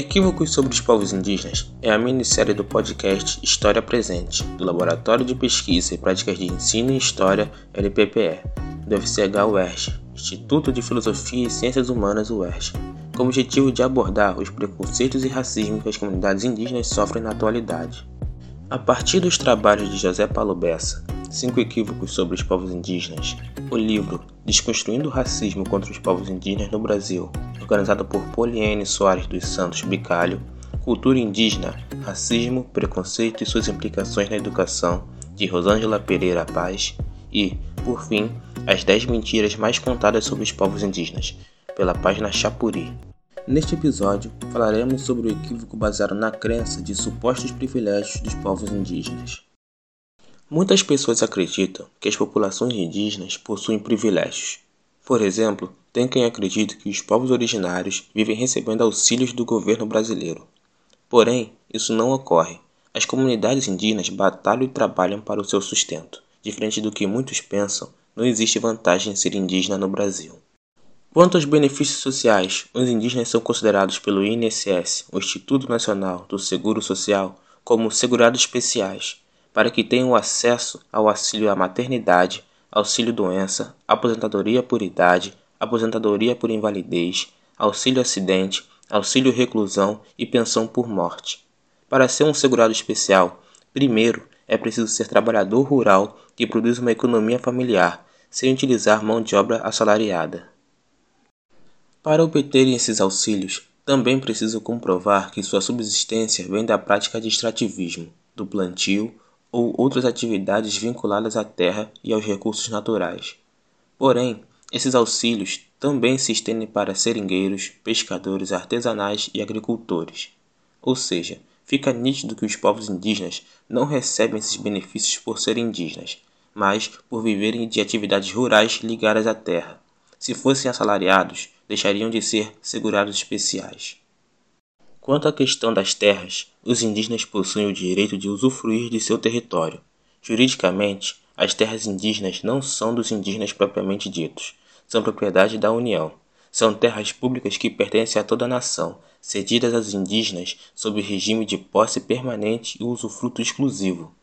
Equívocos sobre os povos indígenas é a minissérie do podcast História Presente, do Laboratório de Pesquisa e Práticas de Ensino em História LPPE, do FCH UERJ, Instituto de Filosofia e Ciências Humanas UERJ, com o objetivo de abordar os preconceitos e racismo que as comunidades indígenas sofrem na atualidade. A partir dos trabalhos de José Paulo Bessa, Cinco Equívocos sobre os Povos Indígenas, o livro Desconstruindo o Racismo contra os Povos Indígenas no Brasil, organizado por Poliene Soares dos Santos Bicalho, Cultura Indígena, Racismo, Preconceito e suas implicações na educação, de Rosângela Pereira Paz, e, por fim, As 10 Mentiras Mais Contadas sobre os Povos Indígenas, pela página Chapuri. Neste episódio, falaremos sobre o equívoco baseado na crença de supostos privilégios dos povos indígenas. Muitas pessoas acreditam que as populações indígenas possuem privilégios. Por exemplo, tem quem acredite que os povos originários vivem recebendo auxílios do governo brasileiro. Porém, isso não ocorre. As comunidades indígenas batalham e trabalham para o seu sustento. Diferente do que muitos pensam, não existe vantagem em ser indígena no Brasil. Quanto aos benefícios sociais, os indígenas são considerados pelo INSS, o Instituto Nacional do Seguro Social, como segurados especiais, para que tenham acesso ao auxílio à maternidade, auxílio doença, aposentadoria por idade, aposentadoria por invalidez, auxílio acidente, auxílio reclusão e pensão por morte. Para ser um segurado especial, primeiro é preciso ser trabalhador rural que produz uma economia familiar, sem utilizar mão de obra assalariada. Para obterem esses auxílios, também preciso comprovar que sua subsistência vem da prática de extrativismo, do plantio ou outras atividades vinculadas à terra e aos recursos naturais. Porém, esses auxílios também se estendem para seringueiros, pescadores artesanais e agricultores. Ou seja, fica nítido que os povos indígenas não recebem esses benefícios por serem indígenas, mas por viverem de atividades rurais ligadas à terra. Se fossem assalariados, deixariam de ser segurados especiais. Quanto à questão das terras, os indígenas possuem o direito de usufruir de seu território. Juridicamente, as terras indígenas não são dos indígenas propriamente ditos, são propriedade da União. São terras públicas que pertencem a toda a nação, cedidas aos indígenas sob regime de posse permanente e usufruto exclusivo.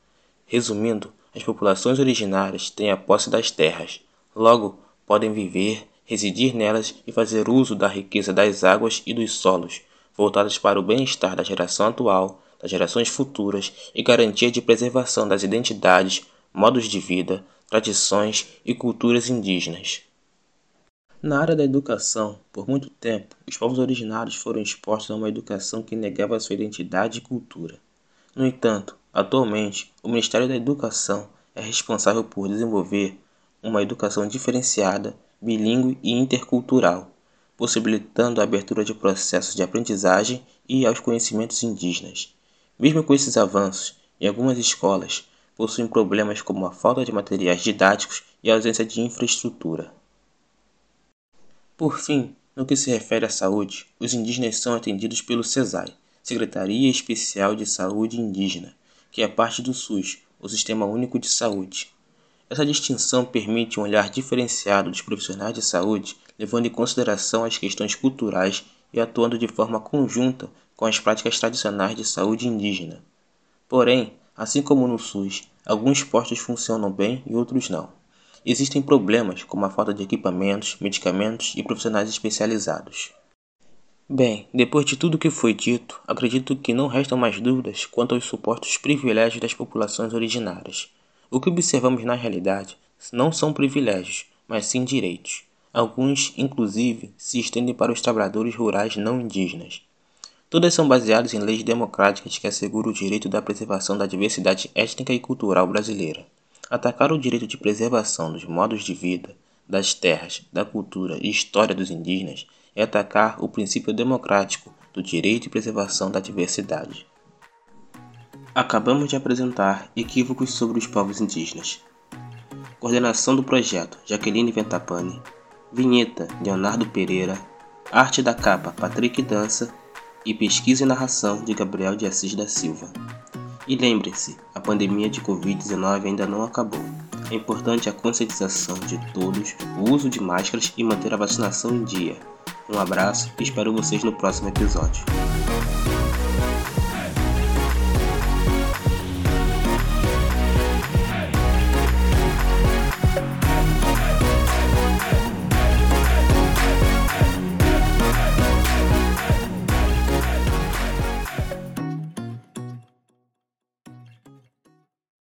Resumindo, as populações originárias têm a posse das terras, logo podem viver, residir nelas e fazer uso da riqueza das águas e dos solos, voltadas para o bem-estar da geração atual, das gerações futuras e garantia de preservação das identidades, modos de vida, tradições e culturas indígenas. Na área da educação, por muito tempo, os povos originários foram expostos a uma educação que negava sua identidade e cultura. No entanto, atualmente, o Ministério da Educação é responsável por desenvolver uma educação diferenciada, bilíngue e intercultural, possibilitando a abertura de processos de aprendizagem e aos conhecimentos indígenas. Mesmo com esses avanços, em algumas escolas possuem problemas como a falta de materiais didáticos e a ausência de infraestrutura. Por fim, no que se refere à saúde, os indígenas são atendidos pelo CESAI, Secretaria Especial de Saúde Indígena, que é parte do SUS, o Sistema Único de Saúde. Essa distinção permite um olhar diferenciado dos profissionais de saúde, levando em consideração as questões culturais e atuando de forma conjunta com as práticas tradicionais de saúde indígena. Porém, assim como no SUS, alguns postos funcionam bem e outros não. Existem problemas como a falta de equipamentos, medicamentos e profissionais especializados. Bem, depois de tudo que foi dito, acredito que não restam mais dúvidas quanto aos supostos privilégios das populações originárias. O que observamos na realidade não são privilégios, mas sim direitos. Alguns, inclusive, se estendem para os trabalhadores rurais não indígenas. Todas são baseadas em leis democráticas que asseguram o direito da preservação da diversidade étnica e cultural brasileira. Atacar o direito de preservação dos modos de vida, das terras, da cultura e história dos indígenas é atacar o princípio democrático do direito e preservação da diversidade. Acabamos de apresentar Equívocos sobre os Povos Indígenas. Coordenação do projeto Jaqueline Ventapani. Vinheta Leonardo Pereira. Arte da capa Patrick Dança. E pesquisa e narração de Gabriel de Assis da Silva. E lembre-se, a pandemia de Covid-19 ainda não acabou. É importante a conscientização de todos, o uso de máscaras e manter a vacinação em dia. Um abraço e espero vocês no próximo episódio.